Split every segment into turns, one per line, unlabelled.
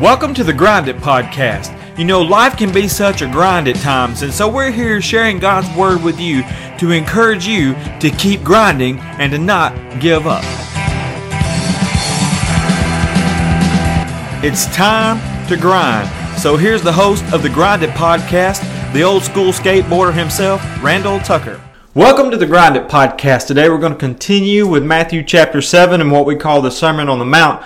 Welcome to the Grind It Podcast. You know, life can be such a grind at times, and so we're here sharing God's Word with you to encourage you to keep grinding and to not give up. It's time to grind. So here's the host of the Grind It Podcast, the old school skateboarder himself, Randall Tucker. Welcome to the Grind It Podcast. Today we're going to continue with Matthew chapter 7 and what we call the Sermon on the Mount.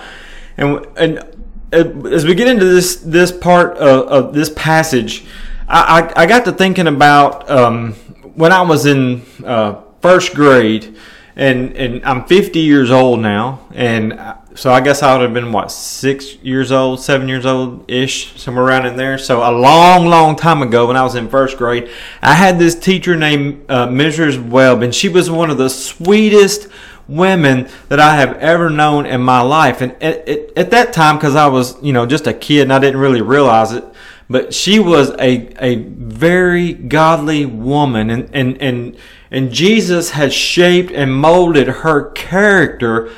And, and as we get into this this part of, of this passage, I, I, I, got to thinking about um, when I was in uh, first grade, and and I'm 50 years old now, and so I guess I would have been what six years old, seven years old ish, somewhere around in there. So a long, long time ago, when I was in first grade, I had this teacher named uh, Mrs. Webb, and she was one of the sweetest women that I have ever known in my life. And at, at, at that time, because I was, you know, just a kid and I didn't really realize it, but she was a, a very godly woman and, and, and, and Jesus had shaped and molded her character.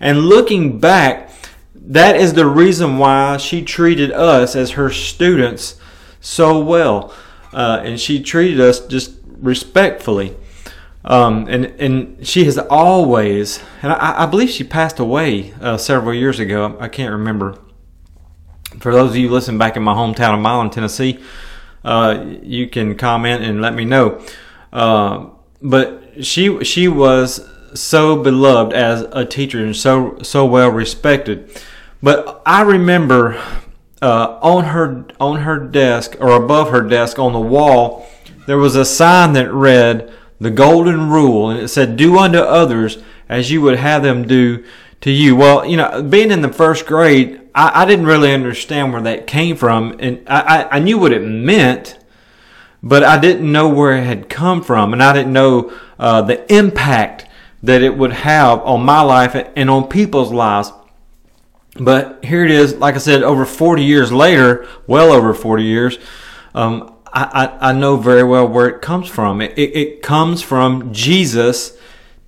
And looking back, that is the reason why she treated us as her students so well. Uh, and she treated us just respectfully. Um, and and she has always, and I, I believe she passed away uh, several years ago. I can't remember. For those of you listening back in my hometown of Milan, Tennessee, uh, you can comment and let me know. Uh, but she she was so beloved as a teacher and so so well respected. But I remember uh, on her on her desk or above her desk on the wall, there was a sign that read the golden rule, and it said, "Do unto others as you would have them do to you." Well, you know, being in the first grade, I, I didn't really understand where that came from, and I, I, knew what it meant, but I didn't know where it had come from, and I didn't know uh, the impact that it would have on my life and on people's lives. But here it is, like I said, over 40 years later, well over 40 years, um, I, I, know very well where it comes from. It, it, it comes from Jesus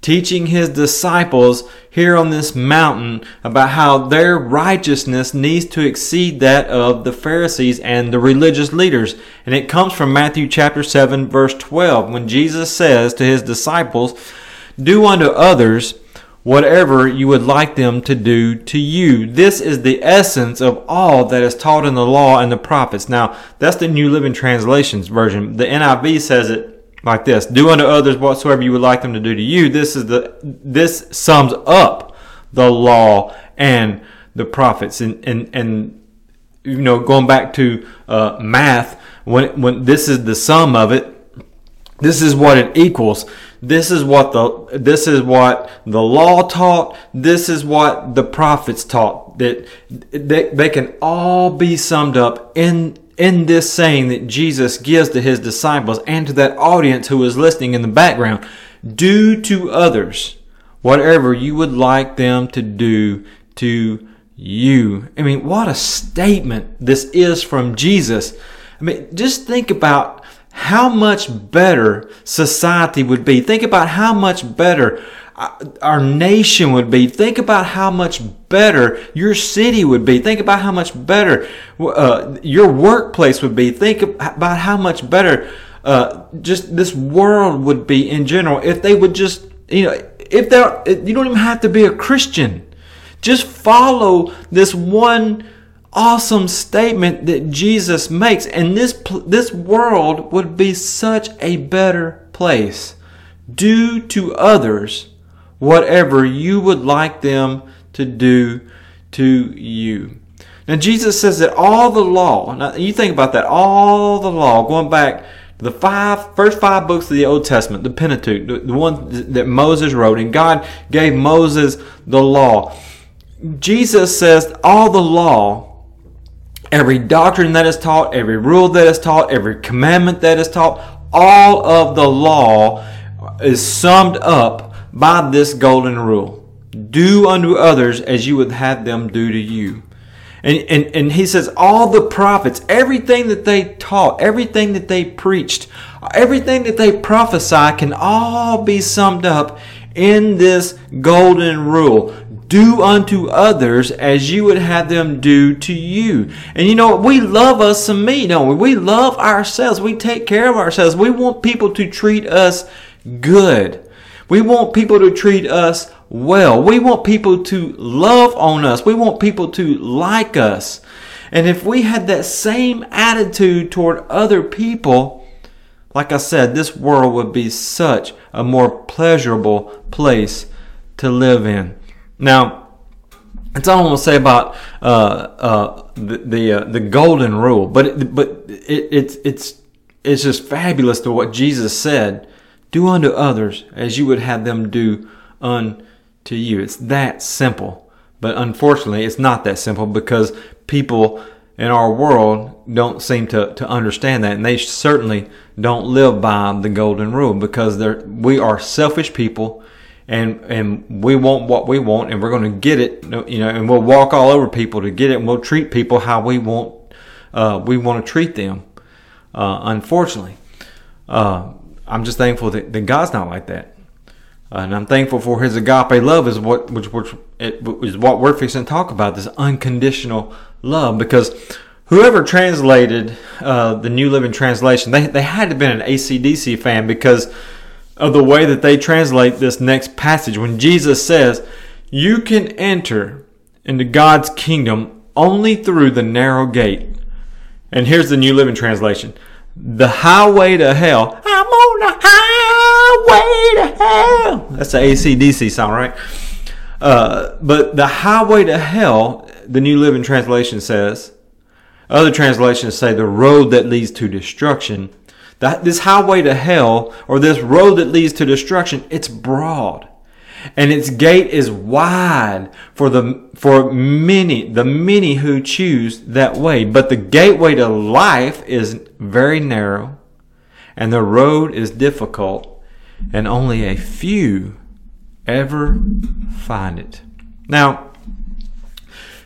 teaching his disciples here on this mountain about how their righteousness needs to exceed that of the Pharisees and the religious leaders. And it comes from Matthew chapter 7 verse 12 when Jesus says to his disciples, do unto others whatever you would like them to do to you. This is the essence of all that is taught in the law and the prophets. Now, that's the New Living Translations version. The NIV says it like this. Do unto others whatsoever you would like them to do to you. This is the, this sums up the law and the prophets. And, and, and, you know, going back to, uh, math, when, when this is the sum of it, this is what it equals. This is what the this is what the law taught. This is what the prophets taught. That they, they can all be summed up in in this saying that Jesus gives to his disciples and to that audience who is listening in the background. Do to others whatever you would like them to do to you. I mean, what a statement this is from Jesus. I mean, just think about how much better society would be. Think about how much better our nation would be. Think about how much better your city would be. Think about how much better uh, your workplace would be. Think about how much better uh, just this world would be in general if they would just, you know, if they're, you don't even have to be a Christian. Just follow this one awesome statement that Jesus makes. And this, this world would be such a better place. Do to others whatever you would like them to do to you. Now, Jesus says that all the law, now you think about that, all the law, going back to the five, first five books of the Old Testament, the Pentateuch, the, the one that Moses wrote, and God gave Moses the law. Jesus says all the law every doctrine that is taught, every rule that is taught, every commandment that is taught, all of the law is summed up by this golden rule. Do unto others as you would have them do to you. And, and, and he says, all the prophets, everything that they taught, everything that they preached, everything that they prophesied can all be summed up in this golden rule. Do unto others as you would have them do to you. And you know, we love us some me, don't we? We love ourselves. We take care of ourselves. We want people to treat us good. We want people to treat us well. We want people to love on us. We want people to like us. And if we had that same attitude toward other people, like I said, this world would be such a more pleasurable place to live in. Now, that's all I'm going to say about uh, uh, the the, uh, the, golden rule, but it, but it, it's it's it's just fabulous to what Jesus said: "Do unto others as you would have them do unto you." It's that simple, but unfortunately, it's not that simple because people in our world don't seem to, to understand that, and they certainly don't live by the golden rule because we are selfish people, and and we want what we want, and we're going to get it, you know, and we'll walk all over people to get it, and we'll treat people how we want uh, we want to treat them. Uh, unfortunately, uh, I'm just thankful that, that God's not like that. and I'm thankful for His agape love is what which which it, is what we're fixing to talk about this unconditional love because whoever translated uh, the New Living Translation, they, they had to have been an ACDC fan because of the way that they translate this next passage. When Jesus says, You can enter into God's kingdom only through the narrow gate. And here's the New Living Translation The highway to hell. I'm on the highway to hell. That's the ACDC song, right? Uh, but the highway to hell, the New Living Translation says, other translations say the road that leads to destruction. That this highway to hell, or this road that leads to destruction, it's broad. And its gate is wide for the, for many, the many who choose that way. But the gateway to life is very narrow, and the road is difficult, and only a few ever find it. Now,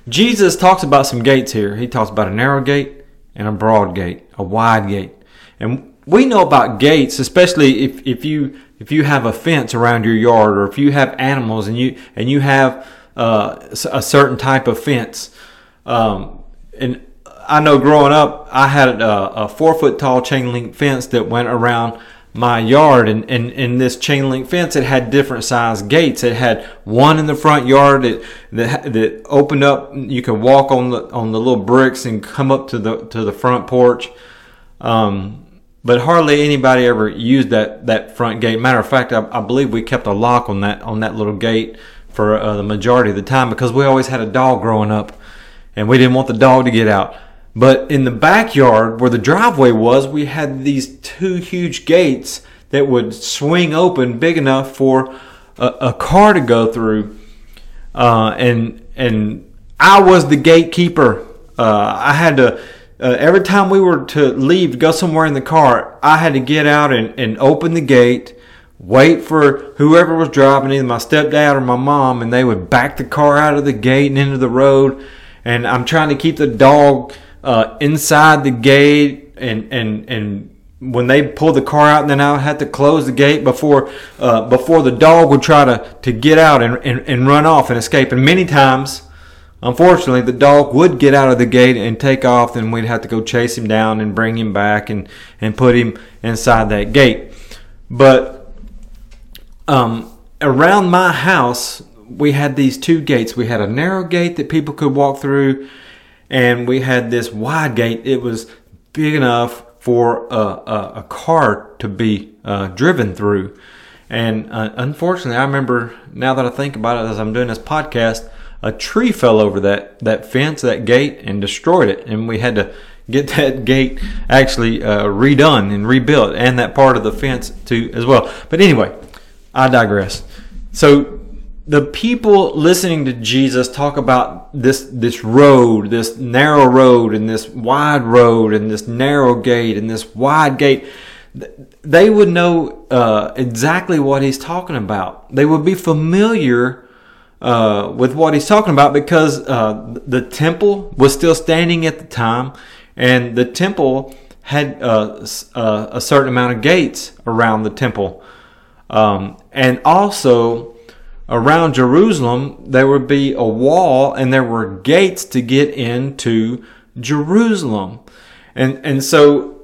Jesus talks about some gates here. He talks about a narrow gate and a broad gate, a wide gate. And we know about gates, especially if, if you if you have a fence around your yard or if you have animals and you and you have uh, a certain type of fence. Um, and I know growing up, I had a, a four foot tall chain link fence that went around my yard and, and, and this chain link fence it had different size gates. It had one in the front yard that, that that opened up. You could walk on the on the little bricks and come up to the to the front porch. Um, but hardly anybody ever used that that front gate matter of fact I, I believe we kept a lock on that on that little gate for uh, the majority of the time because we always had a dog growing up and we didn't want the dog to get out but in the backyard where the driveway was, we had these two huge gates that would swing open big enough for a, a car to go through. Uh, and and I was the gatekeeper. Uh, I had to uh, every time we were to leave to go somewhere in the car, I had to get out and, and open the gate, wait for whoever was driving, either my stepdad or my mom, and they would back the car out of the gate and into the road. And I'm trying to keep the dog uh, inside the gate and and and when they pull the car out, and then I had to close the gate before uh, before the dog would try to, to get out and, and, and run off and escape. And many times, unfortunately, the dog would get out of the gate and take off, and we'd have to go chase him down and bring him back and, and put him inside that gate. But um, around my house, we had these two gates. We had a narrow gate that people could walk through, and we had this wide gate. It was big enough for a, a, a car to be uh, driven through. And uh, unfortunately, I remember now that I think about it as I'm doing this podcast, a tree fell over that, that fence, that gate, and destroyed it. And we had to get that gate actually uh, redone and rebuilt, and that part of the fence too as well. But anyway, I digress. So the people listening to Jesus talk about this this road, this narrow road, and this wide road, and this narrow gate, and this wide gate, they would know uh, exactly what he's talking about. They would be familiar uh, with what he's talking about because uh, the temple was still standing at the time, and the temple had uh, uh, a certain amount of gates around the temple, um, and also around Jerusalem, there would be a wall and there were gates to get into Jerusalem. And, and so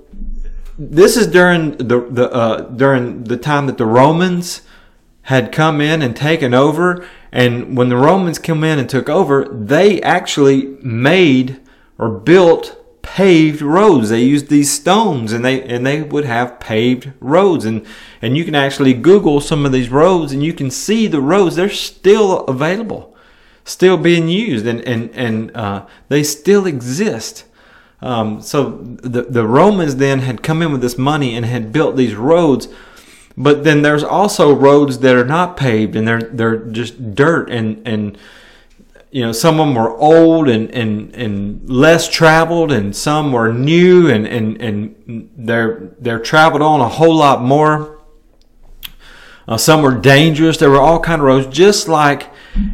this is during the, the, uh, during the time that the Romans had come in and taken over. And when the Romans came in and took over, they actually made or built paved roads. They used these stones and they and they would have paved roads and and you can actually Google some of these roads and you can see the roads. They're still available, still being used, and and and uh, they still exist. Um, so the the Romans then had come in with this money and had built these roads. But then there's also roads that are not paved and they're they're just dirt and and you know, some of them were old and, and, and less traveled, and some were new and, and, and they're, they're traveled on a whole lot more. Uh, some were dangerous. There were all kind of roads, just like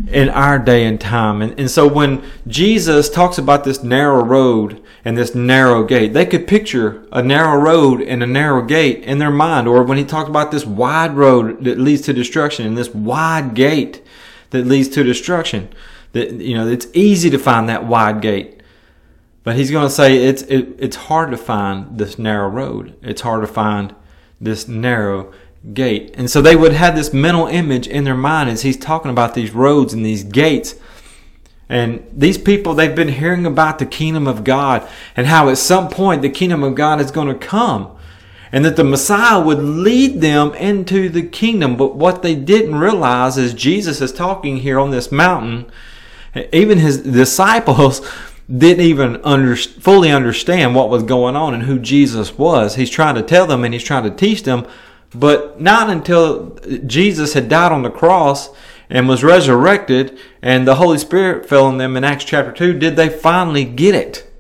in our day and time. And, and so when Jesus talks about this narrow road and this narrow gate, they could picture a narrow road and a narrow gate in their mind. Or when he talked about this wide road that leads to destruction and this wide gate that leads to destruction, that you know it's easy to find that wide gate. But he's going to say it's it, it's hard to find this narrow road. It's hard to find this narrow gate. And so they would have this mental image in their mind as he's talking about these roads and these gates and these people they've been hearing about the kingdom of god and how at some point the kingdom of god is going to come and that the Messiah would lead them into the kingdom. But what they didn't realize is Jesus is talking here on this mountain even his disciples didn't even under, fully understand what was going on and who Jesus was. He's trying to tell them and he's trying to teach them, but not until Jesus had died on the cross and was resurrected and the Holy Spirit fell on them in Acts chapter 2 did they finally get it.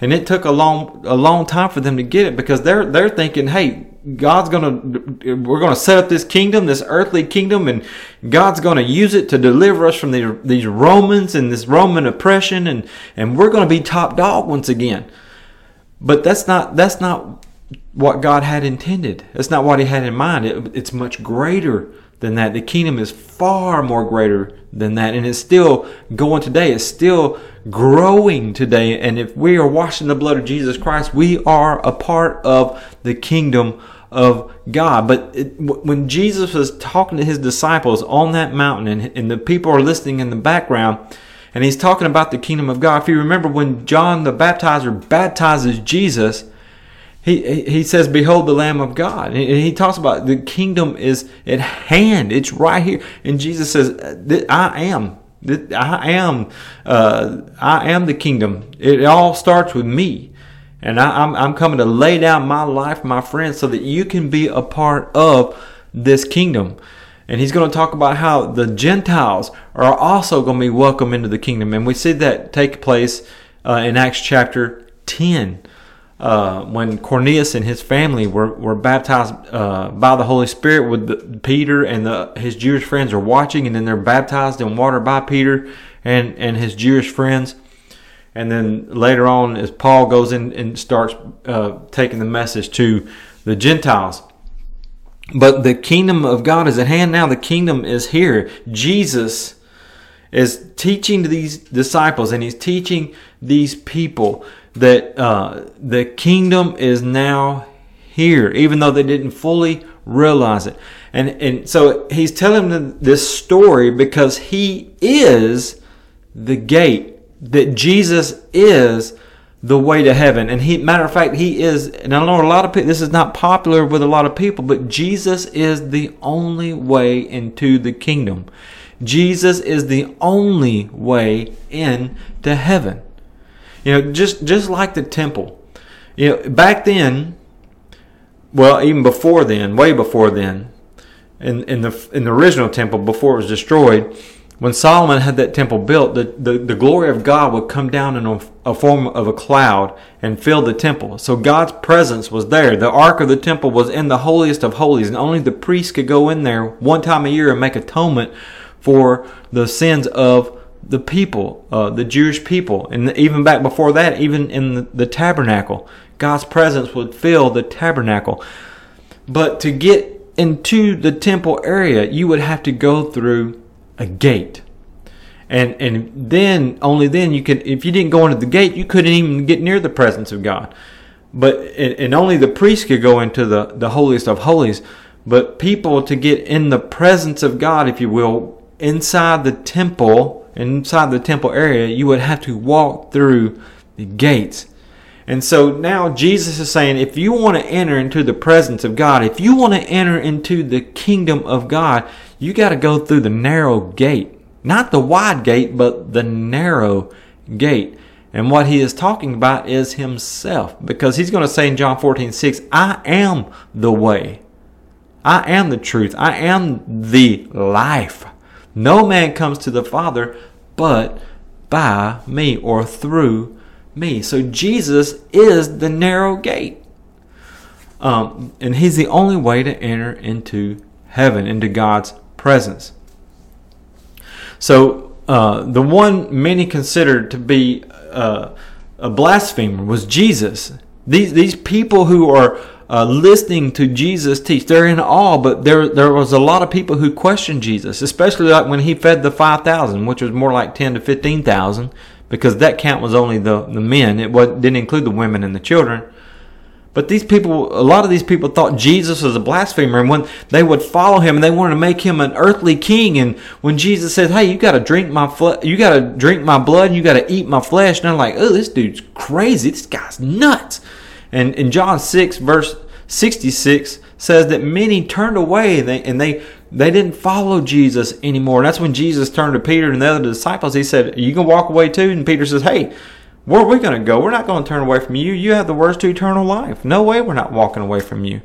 And it took a long a long time for them to get it because they're they're thinking, "Hey, God's to, we're to set up this kingdom, this earthly kingdom, and God's to use it to deliver us from the, these Romans and this Roman oppression, and, and we're to be top dog once again. But that's not, that's not what God had intended. That's not what He had in mind. It, it's much greater than that. The kingdom is far more greater than that, and it's still going today. It's still growing today. And if we are washed in the blood of Jesus Christ, we are a part of the kingdom of God. But it, when Jesus was talking to his disciples on that mountain and, and the people are listening in the background, and he's talking about the kingdom of God. If you remember when John the baptizer baptizes Jesus, he, he says, Behold the Lamb of God. And he talks about the kingdom is at hand. It's right here. And Jesus says, I am. I am. Uh, I am the kingdom. It all starts with me. And I, I'm, I'm coming to lay down my life, my friends, so that you can be a part of this kingdom. And he's going to talk about how the Gentiles are also going to be welcome into the kingdom. And we see that take place uh, in Acts chapter 10. Uh, when Cornelius and his family were, were baptized uh, by the Holy Spirit with the, Peter and the, his Jewish friends are watching and then they're baptized in water by Peter and, and his Jewish friends. And then later on, as Paul goes in and starts uh, taking the message to the Gentiles. But the kingdom of God is at hand now. The kingdom is here. Jesus is teaching these disciples and he's teaching these people that uh, the kingdom is now here, even though they didn't fully realize it. And, and so he's telling them this story because he is the gate that Jesus is the way to heaven. And he, matter of fact, he is, and I know a lot of people, this is not popular with a lot of people, but Jesus is the only way into the kingdom. Jesus is the only way into heaven. You know, just, just like the temple. You know, back then, well, even before then, way before then, in, in the, in the original temple, before it was destroyed, when Solomon had that temple built, the, the, the glory of God would come down in a, a, form of a cloud and fill the temple. So God's presence was there. The ark of the temple was in the holiest of holies, and only the priest could go in there one time a year and make atonement for the sins of the people, uh, the Jewish people. And even back before that, even in the, the tabernacle, God's presence would fill the tabernacle. But to get into the temple area, you would have to go through a gate. And and then only then you could if you didn't go into the gate, you couldn't even get near the presence of God. But and, and only the priest could go into the, the holiest of holies. But people to get in the presence of God, if you will, inside the temple, inside the temple area, you would have to walk through the gates. And so now Jesus is saying, if you want to enter into the presence of God, if you want to enter into the kingdom of God, you got to go through the narrow gate. Not the wide gate, but the narrow gate. And what he is talking about is himself. Because he's going to say in John 14, 6, I am the way. I am the truth. I am the life. No man comes to the Father but by me or through me. So Jesus is the narrow gate. Um, and he's the only way to enter into heaven, into God's presence. So uh, the one many considered to be uh, a blasphemer was Jesus. These these people who are uh, listening to Jesus teach, they're in awe. But there there was a lot of people who questioned Jesus, especially like when he fed the five thousand, which was more like ten to fifteen thousand, because that count was only the the men. It was, didn't include the women and the children. But these people, a lot of these people thought Jesus was a blasphemer, and when they would follow him, and they wanted to make him an earthly king. And when Jesus said, "Hey, you got to drink my fle- you got to drink my blood, and you got to eat my flesh," and they're like, "Oh, this dude's crazy. This guy's nuts." And in John six verse sixty six says that many turned away, and they and they they didn't follow Jesus anymore. And that's when Jesus turned to Peter and the other disciples. He said, "You can walk away too." And Peter says, "Hey." Where are we going to go? We're not going to turn away from you. You have the words to eternal life. No way we're not walking away from you.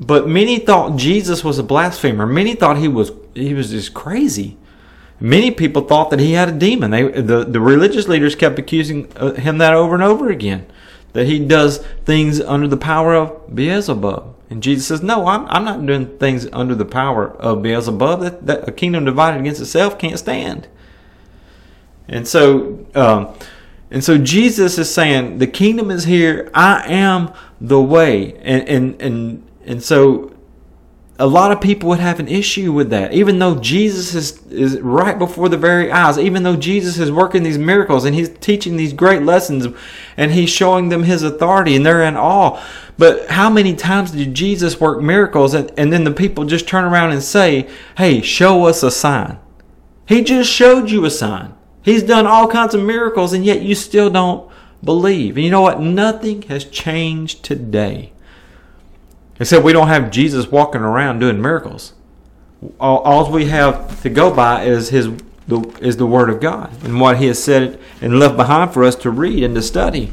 But many thought Jesus was a blasphemer. Many thought he was he was just crazy. Many people thought that he had a demon. They the, the religious leaders kept accusing uh, him that over and over again, that he does things under the power of Beelzebub. And Jesus says, "No, I'm I'm not doing things under the power of Beelzebub. That, that a kingdom divided against itself can't stand." And so, um, and so Jesus is saying, the kingdom is here. I am the way. And, and, and, and so a lot of people would have an issue with that. Even though Jesus is, is right before the very eyes, even though Jesus is working these miracles and he's teaching these great lessons and he's showing them his authority and they're in awe. But how many times did Jesus work miracles and, and then the people just turn around and say, Hey, show us a sign? He just showed you a sign. He's done all kinds of miracles, and yet you still don't believe. And you know what? Nothing has changed today. Except we don't have Jesus walking around doing miracles. All, all we have to go by is his the, is the Word of God and what He has said and left behind for us to read and to study.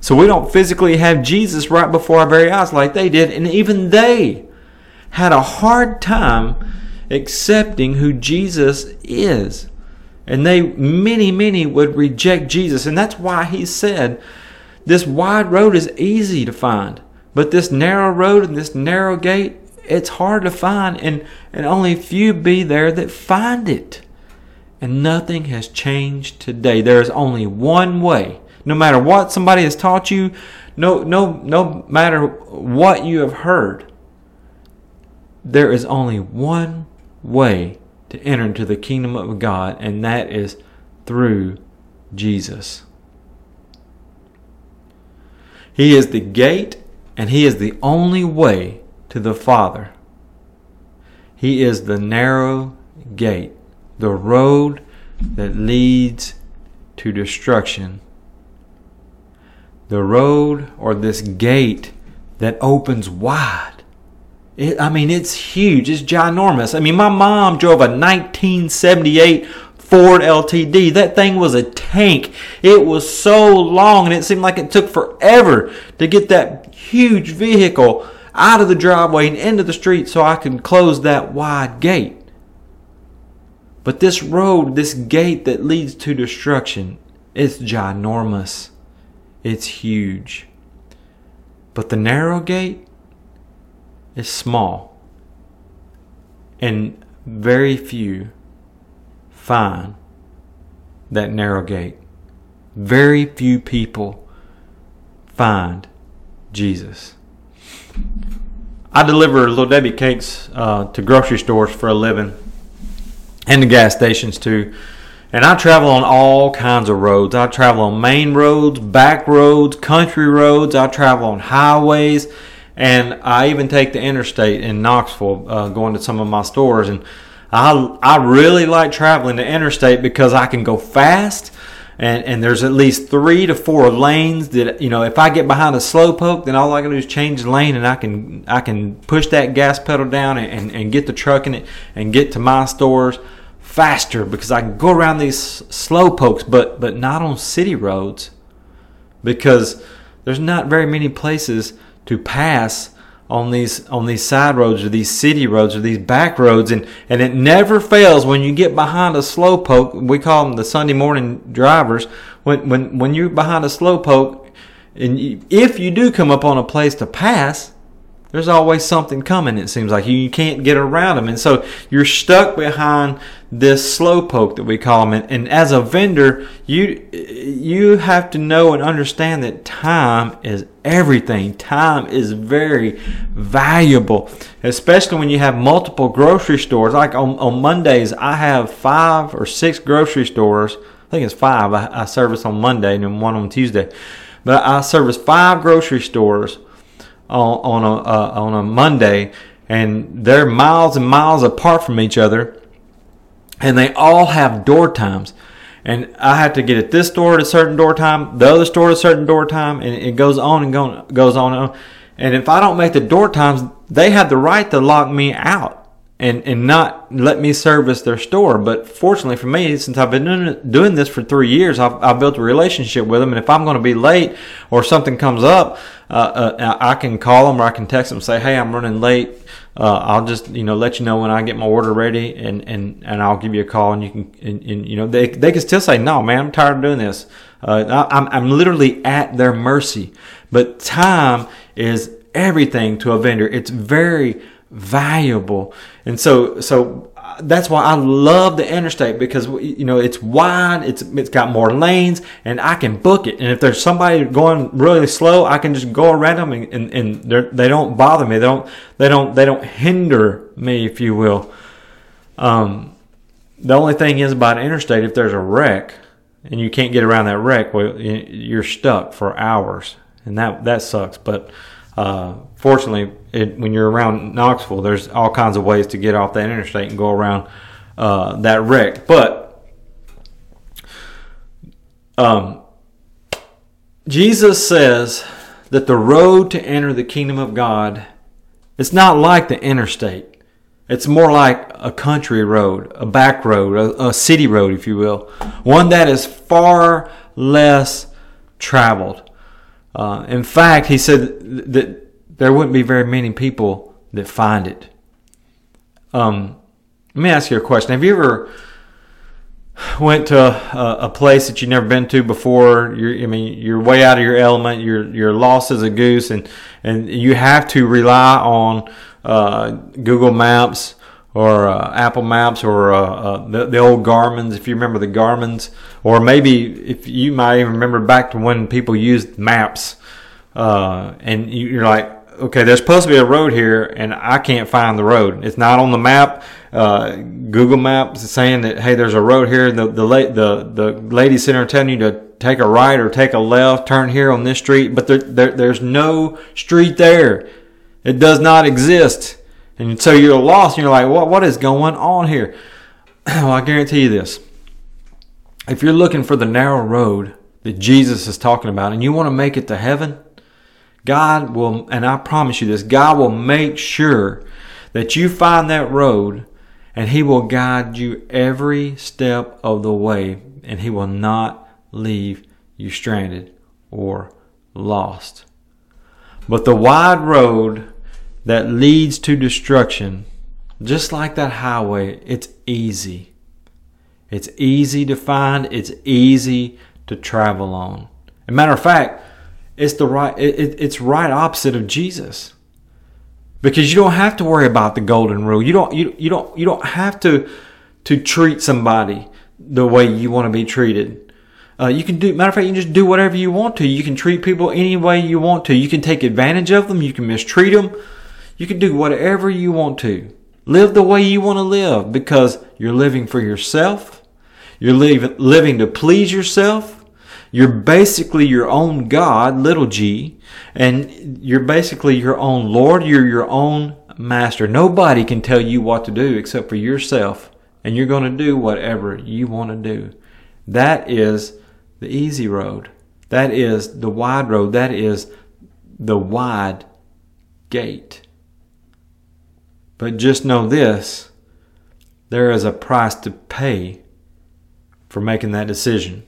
So we don't physically have Jesus right before our very eyes like they did, and even they had a hard time accepting who Jesus is. And they, many, many would reject Jesus. And that's why he said, this wide road is easy to find. But this narrow road and this narrow gate, it's hard to find. And, and only few be there that find it. And nothing has changed today. There is only one way. No matter what somebody has taught you, no, no, no matter what you have heard, there is only one way to enter into the kingdom of God, and that is through Jesus. He is the gate, and He is the only way to the Father. He is the narrow gate, the road that leads to destruction. The road or this gate that opens wide it, I mean, it's huge. It's ginormous. I mean, my mom drove a 1978 Ford LTD. That thing was a tank. It was so long, and it seemed like it took forever to get that huge vehicle out of the driveway and into the street so I can close that wide gate. But this road, this gate that leads to destruction, it's ginormous. It's huge. But the narrow gate, is small, and very few find that narrow gate. Very few people find Jesus. I deliver little Debbie cakes uh, to grocery stores for a living. and the gas stations too. And I travel on all kinds of roads. I travel on main roads, back roads, country roads. I travel on highways, and I even take the interstate in Knoxville, uh, going to some of my stores. And I I really like traveling the interstate because I can go fast and and there's at least three to four lanes that you know if I get behind a slow poke, then all I can do is change lane and I can I can push that gas pedal down and, and, and get the truck in it and get to my stores faster because I can go around these slow pokes, but but not on city roads because there's not very many places to pass on these on these side roads or these city roads or these back roads and and it never fails when you get behind a slowpoke. We call them the sunday morning drivers. When when when you're behind a slowpoke and you, if you do come up on a place to pass there's always something coming it seems like. You, can't get around them and so you're stuck behind this slow poke that we call them and, and as a vendor you you have to know and understand that time is everything. Time is very valuable especially when you have multiple grocery stores. Like on, on mondays i have five or six grocery stores. I think it's five. I, I service on monday and then one on tuesday. But i service five grocery stores on, on a uh, on a Monday, and they're miles and miles apart from each other, and they all have door times. And I have to get at this store at a certain door time, the other store at a certain door time, and it goes on and go, goes on and on. And if I don't make the door times, they have the right to lock me out and and not let me service their store. But fortunately for me, since I've been doing, this for three years, I've, I've built a relationship with them. And if I'm going to be late or something comes up, uh, uh, I can call them or I can text them and say, "Hey, I'm running late. Uh, I'll just you know let you know when I get my order ready, and and, and I'll give you a call, and you can and, and you know they they can still say, "No, man, I'm tired of doing this." Uh, I, I'm I'm literally at their mercy. But time is everything to a vendor. It's very valuable. And so, so uh, that's why I love the interstate because you know it's wide, it's it's got more lanes, and I can book it. And if there's somebody going really slow, I can just go around them, and and, and they don't bother me. They don't they don't they don't hinder me, if you will. Um, the only thing is about interstate, if there's a wreck and you can't get around that wreck, well, you're stuck for hours, and that that sucks. But uh, fortunately, it, when you're around Knoxville, there's all kinds of ways to get off that interstate and go around uh, that wreck. But um, Jesus says that the road to enter the kingdom of God it's not like the interstate. It's more like a country road, a back road, a, a city road, if you will, one that is far less traveled. Uh, in fact, he said that there wouldn't be very many people that find it. Um, let me ask you a question. Have you ever went to a, a place that you've never been to before? You're, I mean, you're way out of your element. You're you're lost as a goose, and and you have to rely on uh, Google Maps or uh, Apple Maps or uh, uh, the, the old Garmin's, if you remember the Garmin's, or maybe if you might even remember back to when people used maps, uh, and you're like, okay, there's supposed to be a road here, and I can't find the road. It's not on the map. Uh, Google Maps is saying that hey, there's a road here. The the the the lady center telling you to take a right or take a left, turn here on this street, but there, there there's no street there. It does not exist. And so you're lost and you're like, what, what is going on here? well, I guarantee you this. If you're looking for the narrow road that Jesus is talking about and you want to make it to heaven, God will, and I promise you this, God will make sure that you find that road and He will guide you every step of the way and He will not leave you stranded or lost. But the wide road that leads to destruction, just like that highway, it's easy. It's easy to find, it's easy to travel on. As a matter of fact, it's the right it, it's right opposite of Jesus. Because you don't have to worry about the golden rule. You don't you, you don't you don't have to to treat somebody the way you want to be treated. Uh, you can do matter of fact, you can just do whatever you want to. You can treat people any way you want to. You can take advantage of them. You can mistreat them. You can do whatever you want to. Live the way you want to live because you're living for yourself. You're living to please yourself. You're basically your own God, little g, and you're basically your own Lord. You're your own master. Nobody can tell you what to do except for yourself, and you're going to do whatever you want to do. That is the easy road. That is the wide road. That is the wide gate. But just know this there is a price to pay for making that decision.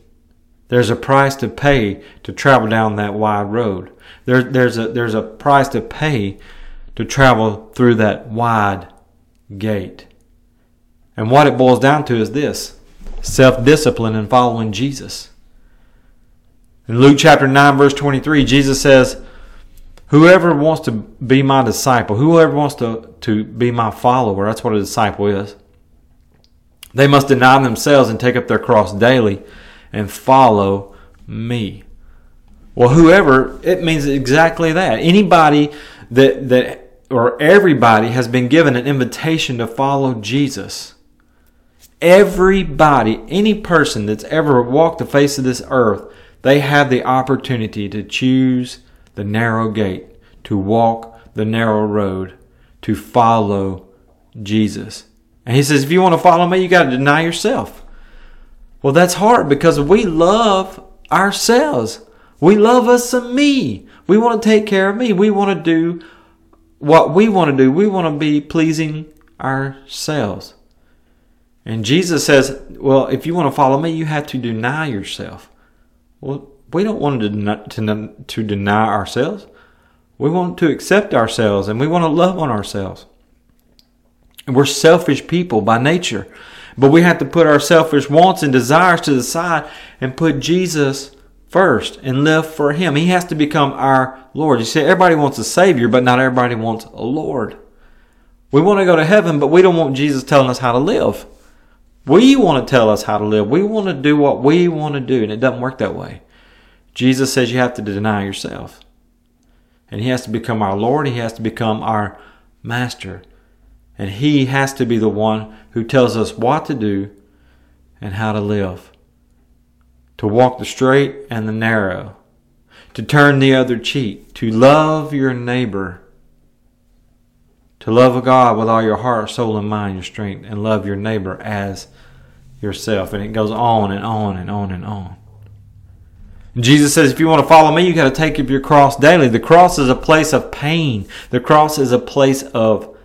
There's a price to pay to travel down that wide road. There, there's, a, there's a price to pay to travel through that wide gate. And what it boils down to is this self discipline and following Jesus. In Luke chapter 9, verse 23, Jesus says, Whoever wants to be my disciple, whoever wants to, to be my follower, that's what a disciple is. They must deny themselves and take up their cross daily and follow me. Well, whoever, it means exactly that. Anybody that, that, or everybody has been given an invitation to follow Jesus. Everybody, any person that's ever walked the face of this earth, they have the opportunity to choose the narrow gate, to walk the narrow road, to follow Jesus. And he says, if you want to follow me, you got to deny yourself. Well, that's hard because we love ourselves. We love us some me. We want to take care of me. We want to do what we want to do. We want to be pleasing ourselves. And Jesus says, well, if you want to follow me, you have to deny yourself. Well, we don't want to, deny, to, to deny ourselves. We want to accept ourselves and we want to love on ourselves. And we're selfish people by nature. But we have to put our selfish wants and desires to the side and put Jesus first and live for Him. He has to become our Lord. You see, everybody wants a Savior, but not everybody wants a Lord. We want to go to heaven, but we don't want Jesus telling us how to live. We want to tell us how to live. We want to do what we want to do, and it doesn't work that way. Jesus says you have to deny yourself. And He has to become our Lord, He has to become our Master. And He has to be the one who tells us what to do and how to live. To walk the straight and the narrow. To turn the other cheek. To love your neighbor. To love God with all your heart, soul, and mind, your strength. And love your neighbor as yourself. And it goes on and on and on and on. Jesus says, if you want to follow me, you got to take up your cross daily. The cross is a place of pain. The cross is a place of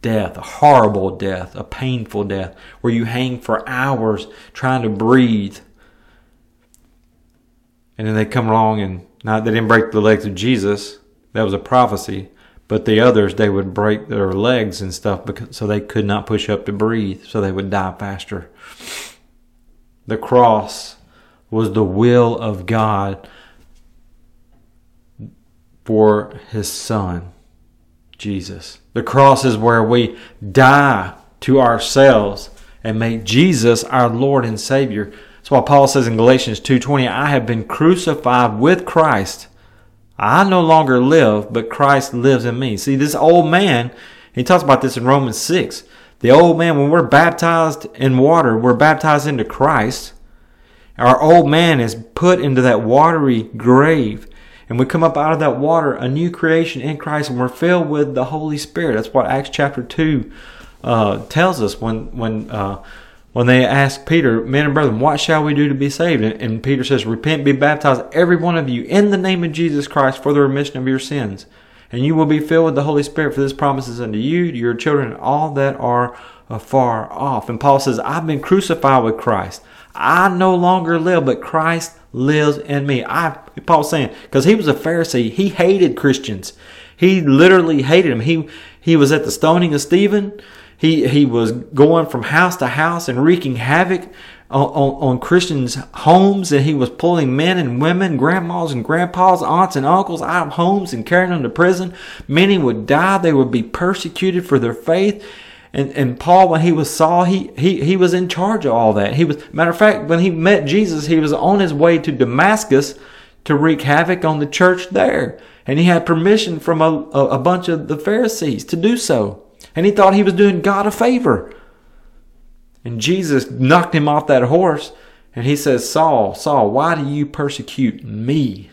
death, a horrible death, a painful death, where you hang for hours trying to breathe. And then they come along and not they didn't break the legs of Jesus. That was a prophecy. But the others, they would break their legs and stuff because, so they could not push up to breathe, so they would die faster. The cross was the will of God for his son, Jesus. The cross is where we die to ourselves and make Jesus our Lord and Savior. That's why Paul says in Galatians 2:20, I have been crucified with Christ. I no longer live, but Christ lives in me. See, this old man, he talks about this in Romans 6. The old man, when we're baptized in water, we're baptized into Christ. Our old man is put into that watery grave. And we come up out of that water, a new creation in Christ, and we're filled with the Holy Spirit. That's what Acts chapter 2 uh, tells us when, when, uh, when they ask Peter, men and brethren, what shall we do to be saved? And, and Peter says, repent, be baptized, every one of you, in the name of Jesus Christ for the remission of your sins. And you will be filled with the Holy Spirit, for this promise is unto you, to your children, and all that are afar off. And Paul says, I've been crucified with Christ. I no longer live, but Christ lives in me. I Paul's saying because he was a Pharisee, he hated Christians. He literally hated them. He he was at the stoning of Stephen. He he was going from house to house and wreaking havoc on, on, on Christians' homes, and he was pulling men and women, grandmas and grandpas, aunts and uncles out of homes and carrying them to prison. Many would die. They would be persecuted for their faith. And, and Paul, when he was Saul, he, he, he was in charge of all that. He was, matter of fact, when he met Jesus, he was on his way to Damascus to wreak havoc on the church there. And he had permission from a, a, bunch of the Pharisees to do so. And he thought he was doing God a favor. And Jesus knocked him off that horse and he says, Saul, Saul, why do you persecute me?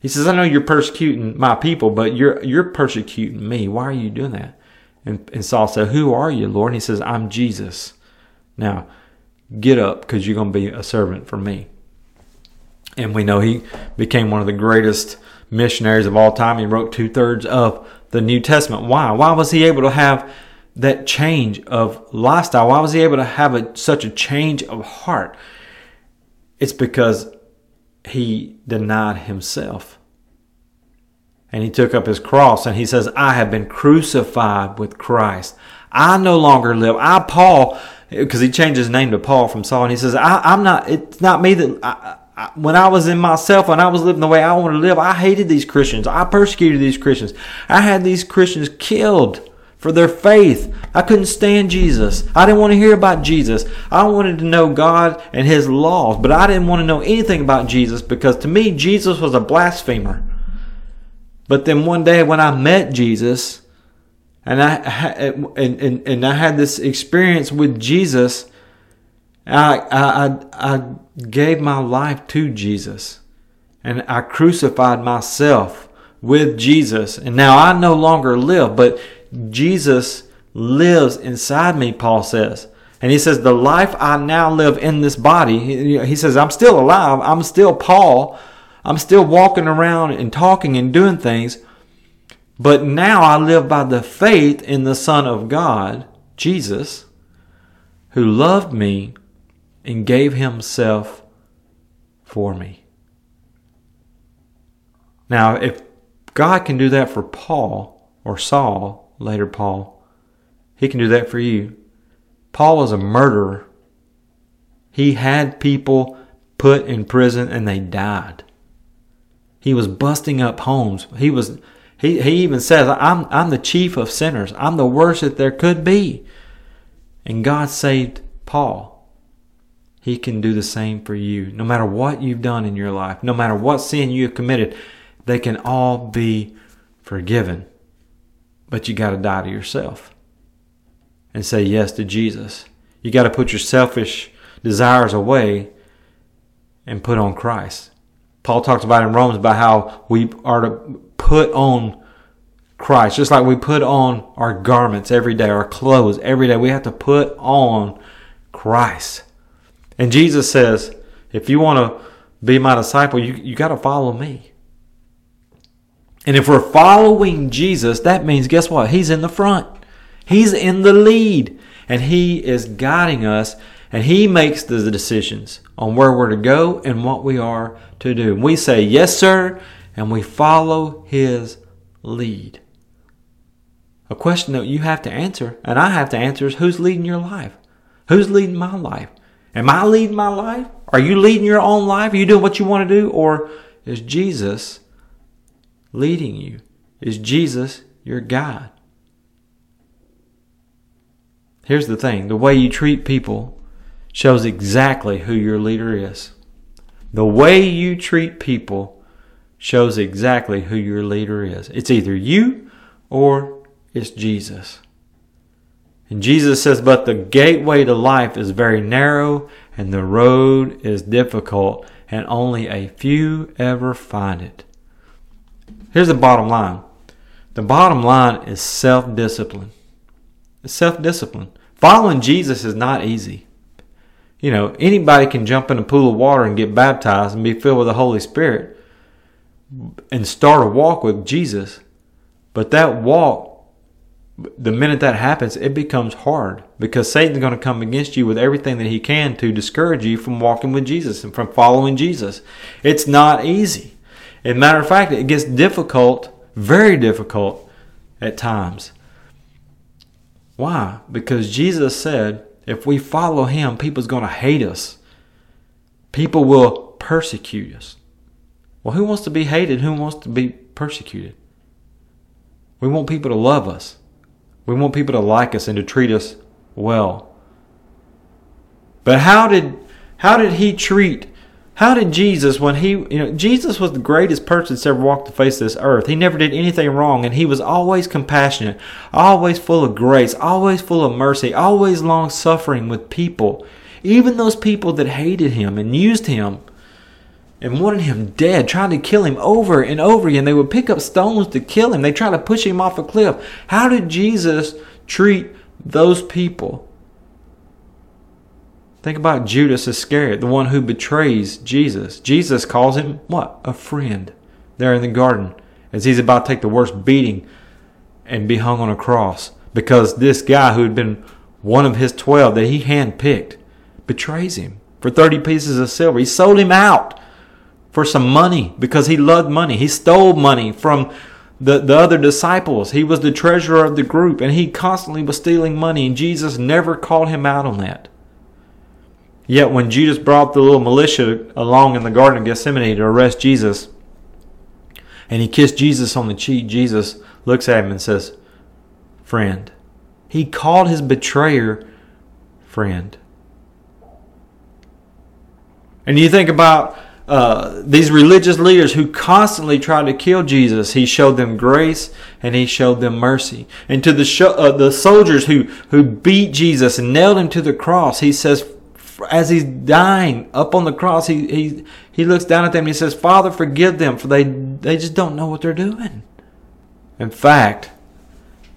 He says, I know you're persecuting my people, but you're, you're persecuting me. Why are you doing that? And, and Saul said, Who are you, Lord? And he says, I'm Jesus. Now, get up because you're going to be a servant for me. And we know he became one of the greatest missionaries of all time. He wrote two thirds of the New Testament. Why? Why was he able to have that change of lifestyle? Why was he able to have a, such a change of heart? It's because he denied himself. And he took up his cross and he says, I have been crucified with Christ. I no longer live. I, Paul, because he changed his name to Paul from Saul, and he says, I, am not, it's not me that, I, when I was in myself, when I was living the way I wanted to live, I hated these Christians. I persecuted these Christians. I had these Christians killed for their faith. I couldn't stand Jesus. I didn't want to hear about Jesus. I wanted to know God and His laws, but I didn't want to know anything about Jesus because to me, Jesus was a blasphemer. But then one day when I met Jesus, and I and, and, and I had this experience with Jesus, I, I, I gave my life to Jesus and I crucified myself with Jesus. And now I no longer live, but Jesus lives inside me, Paul says. And he says, The life I now live in this body, he says, I'm still alive. I'm still Paul. I'm still walking around and talking and doing things. But now I live by the faith in the Son of God, Jesus, who loved me and gave himself for me. Now, if God can do that for Paul or Saul, later Paul. He can do that for you. Paul was a murderer. He had people put in prison and they died. He was busting up homes. He was he, he even says, I'm I'm the chief of sinners. I'm the worst that there could be. And God saved Paul. He can do the same for you. No matter what you've done in your life, no matter what sin you have committed, they can all be forgiven. But you got to die to yourself and say yes to Jesus. You got to put your selfish desires away and put on Christ. Paul talks about in Romans about how we are to put on Christ, just like we put on our garments every day, our clothes every day. We have to put on Christ. And Jesus says, if you want to be my disciple, you, you got to follow me. And if we're following Jesus, that means guess what? He's in the front. He's in the lead. And He is guiding us and He makes the decisions on where we're to go and what we are to do. We say, Yes, sir, and we follow His lead. A question that you have to answer, and I have to answer, is who's leading your life? Who's leading my life? Am I leading my life? Are you leading your own life? Are you doing what you want to do? Or is Jesus leading you? Is Jesus your God? Here's the thing the way you treat people shows exactly who your leader is. The way you treat people shows exactly who your leader is. It's either you or it's Jesus. And Jesus says, But the gateway to life is very narrow, and the road is difficult, and only a few ever find it. Here's the bottom line the bottom line is self discipline. It's self discipline. Following Jesus is not easy. You know, anybody can jump in a pool of water and get baptized and be filled with the Holy Spirit and start a walk with Jesus. But that walk, the minute that happens, it becomes hard because Satan's going to come against you with everything that he can to discourage you from walking with Jesus and from following Jesus. It's not easy. As a matter of fact, it gets difficult, very difficult at times. Why? Because Jesus said, if we follow him, people's going to hate us. People will persecute us. Well, who wants to be hated? Who wants to be persecuted? We want people to love us. We want people to like us and to treat us well. But how did how did he treat How did Jesus, when he, you know, Jesus was the greatest person that's ever walked the face of this earth. He never did anything wrong, and he was always compassionate, always full of grace, always full of mercy, always long suffering with people. Even those people that hated him and used him and wanted him dead, trying to kill him over and over again. They would pick up stones to kill him. They try to push him off a cliff. How did Jesus treat those people? Think about Judas Iscariot, the one who betrays Jesus. Jesus calls him what? A friend there in the garden as he's about to take the worst beating and be hung on a cross because this guy who had been one of his 12 that he handpicked betrays him for 30 pieces of silver. He sold him out for some money because he loved money. He stole money from the, the other disciples. He was the treasurer of the group and he constantly was stealing money, and Jesus never called him out on that. Yet when Judas brought the little militia along in the Garden of Gethsemane to arrest Jesus, and he kissed Jesus on the cheek, Jesus looks at him and says, Friend. He called his betrayer friend. And you think about uh, these religious leaders who constantly tried to kill Jesus, he showed them grace and he showed them mercy. And to the uh, the soldiers who who beat Jesus and nailed him to the cross, he says, as he's dying up on the cross, he he he looks down at them and he says, "Father, forgive them, for they they just don't know what they're doing." In fact,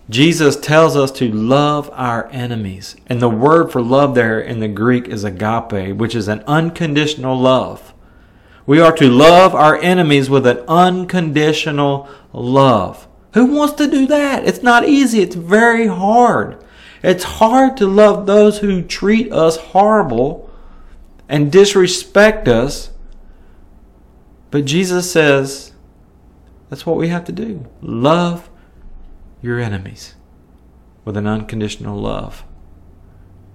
Jesus tells us to love our enemies. And the word for love there in the Greek is agape, which is an unconditional love. We are to love our enemies with an unconditional love. Who wants to do that? It's not easy. It's very hard. It's hard to love those who treat us horrible and disrespect us. But Jesus says that's what we have to do. Love your enemies with an unconditional love.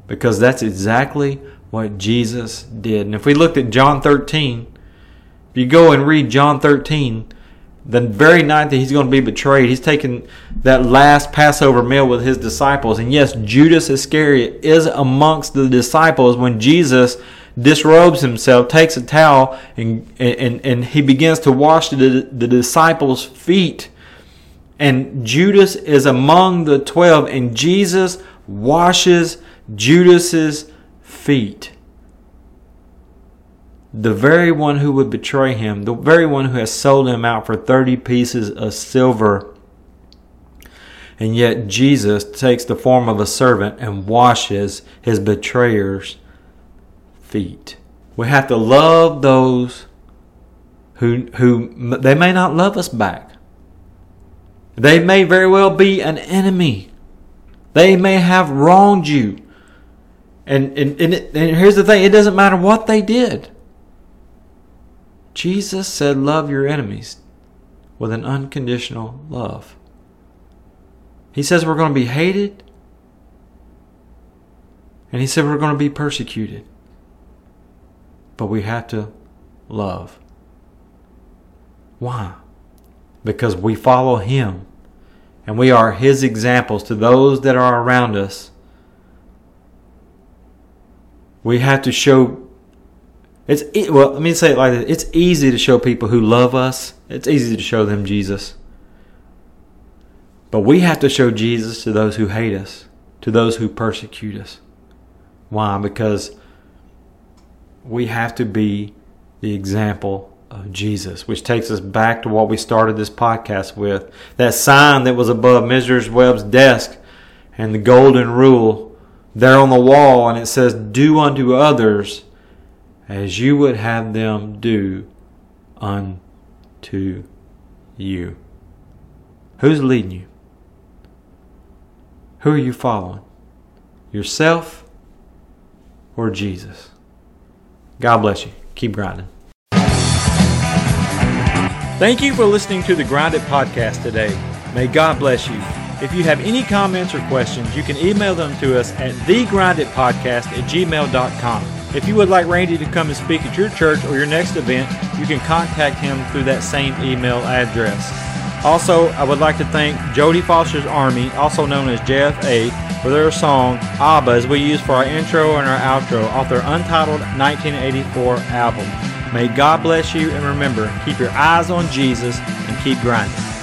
Because that's exactly what Jesus did. And if we looked at John 13, if you go and read John 13, the very night that he's going to be betrayed, he's taking that last Passover meal with his disciples. And yes, Judas Iscariot is amongst the disciples when Jesus disrobes himself, takes a towel, and, and, and he begins to wash the, the disciples' feet. And Judas is among the twelve, and Jesus washes Judas's feet the very one who would betray him, the very one who has sold him out for 30 pieces of silver. And yet Jesus takes the form of a servant and washes his betrayer's feet. We have to love those who, who they may not love us back. They may very well be an enemy. They may have wronged you. And, and, and, it, and here's the thing it doesn't matter what they did. Jesus said, Love your enemies with an unconditional love. He says we're going to be hated, and He said we're going to be persecuted. But we have to love. Why? Because we follow Him and we are His examples to those that are around us. We have to show it's well. Let me say it like this: It's easy to show people who love us. It's easy to show them Jesus. But we have to show Jesus to those who hate us, to those who persecute us. Why? Because we have to be the example of Jesus, which takes us back to what we started this podcast with. That sign that was above Mrs. Webb's desk and the golden rule there on the wall, and it says, Do unto others as you would have them do unto you. Who's leading you? Who are you following? Yourself or Jesus? God bless you. Keep grinding. Thank you for listening to the Grind It podcast today. May God bless you. If you have any comments or questions, you can email them to us at thegrinditpodcast at gmail.com. If you would like Randy to come and speak at your church or your next event, you can contact him through that same email address. Also, I would like to thank Jodie Foster's Army, also known as JFA, for their song ABBA as we use for our intro and our outro off their untitled 1984 album. May God bless you, and remember, keep your eyes on Jesus and keep grinding.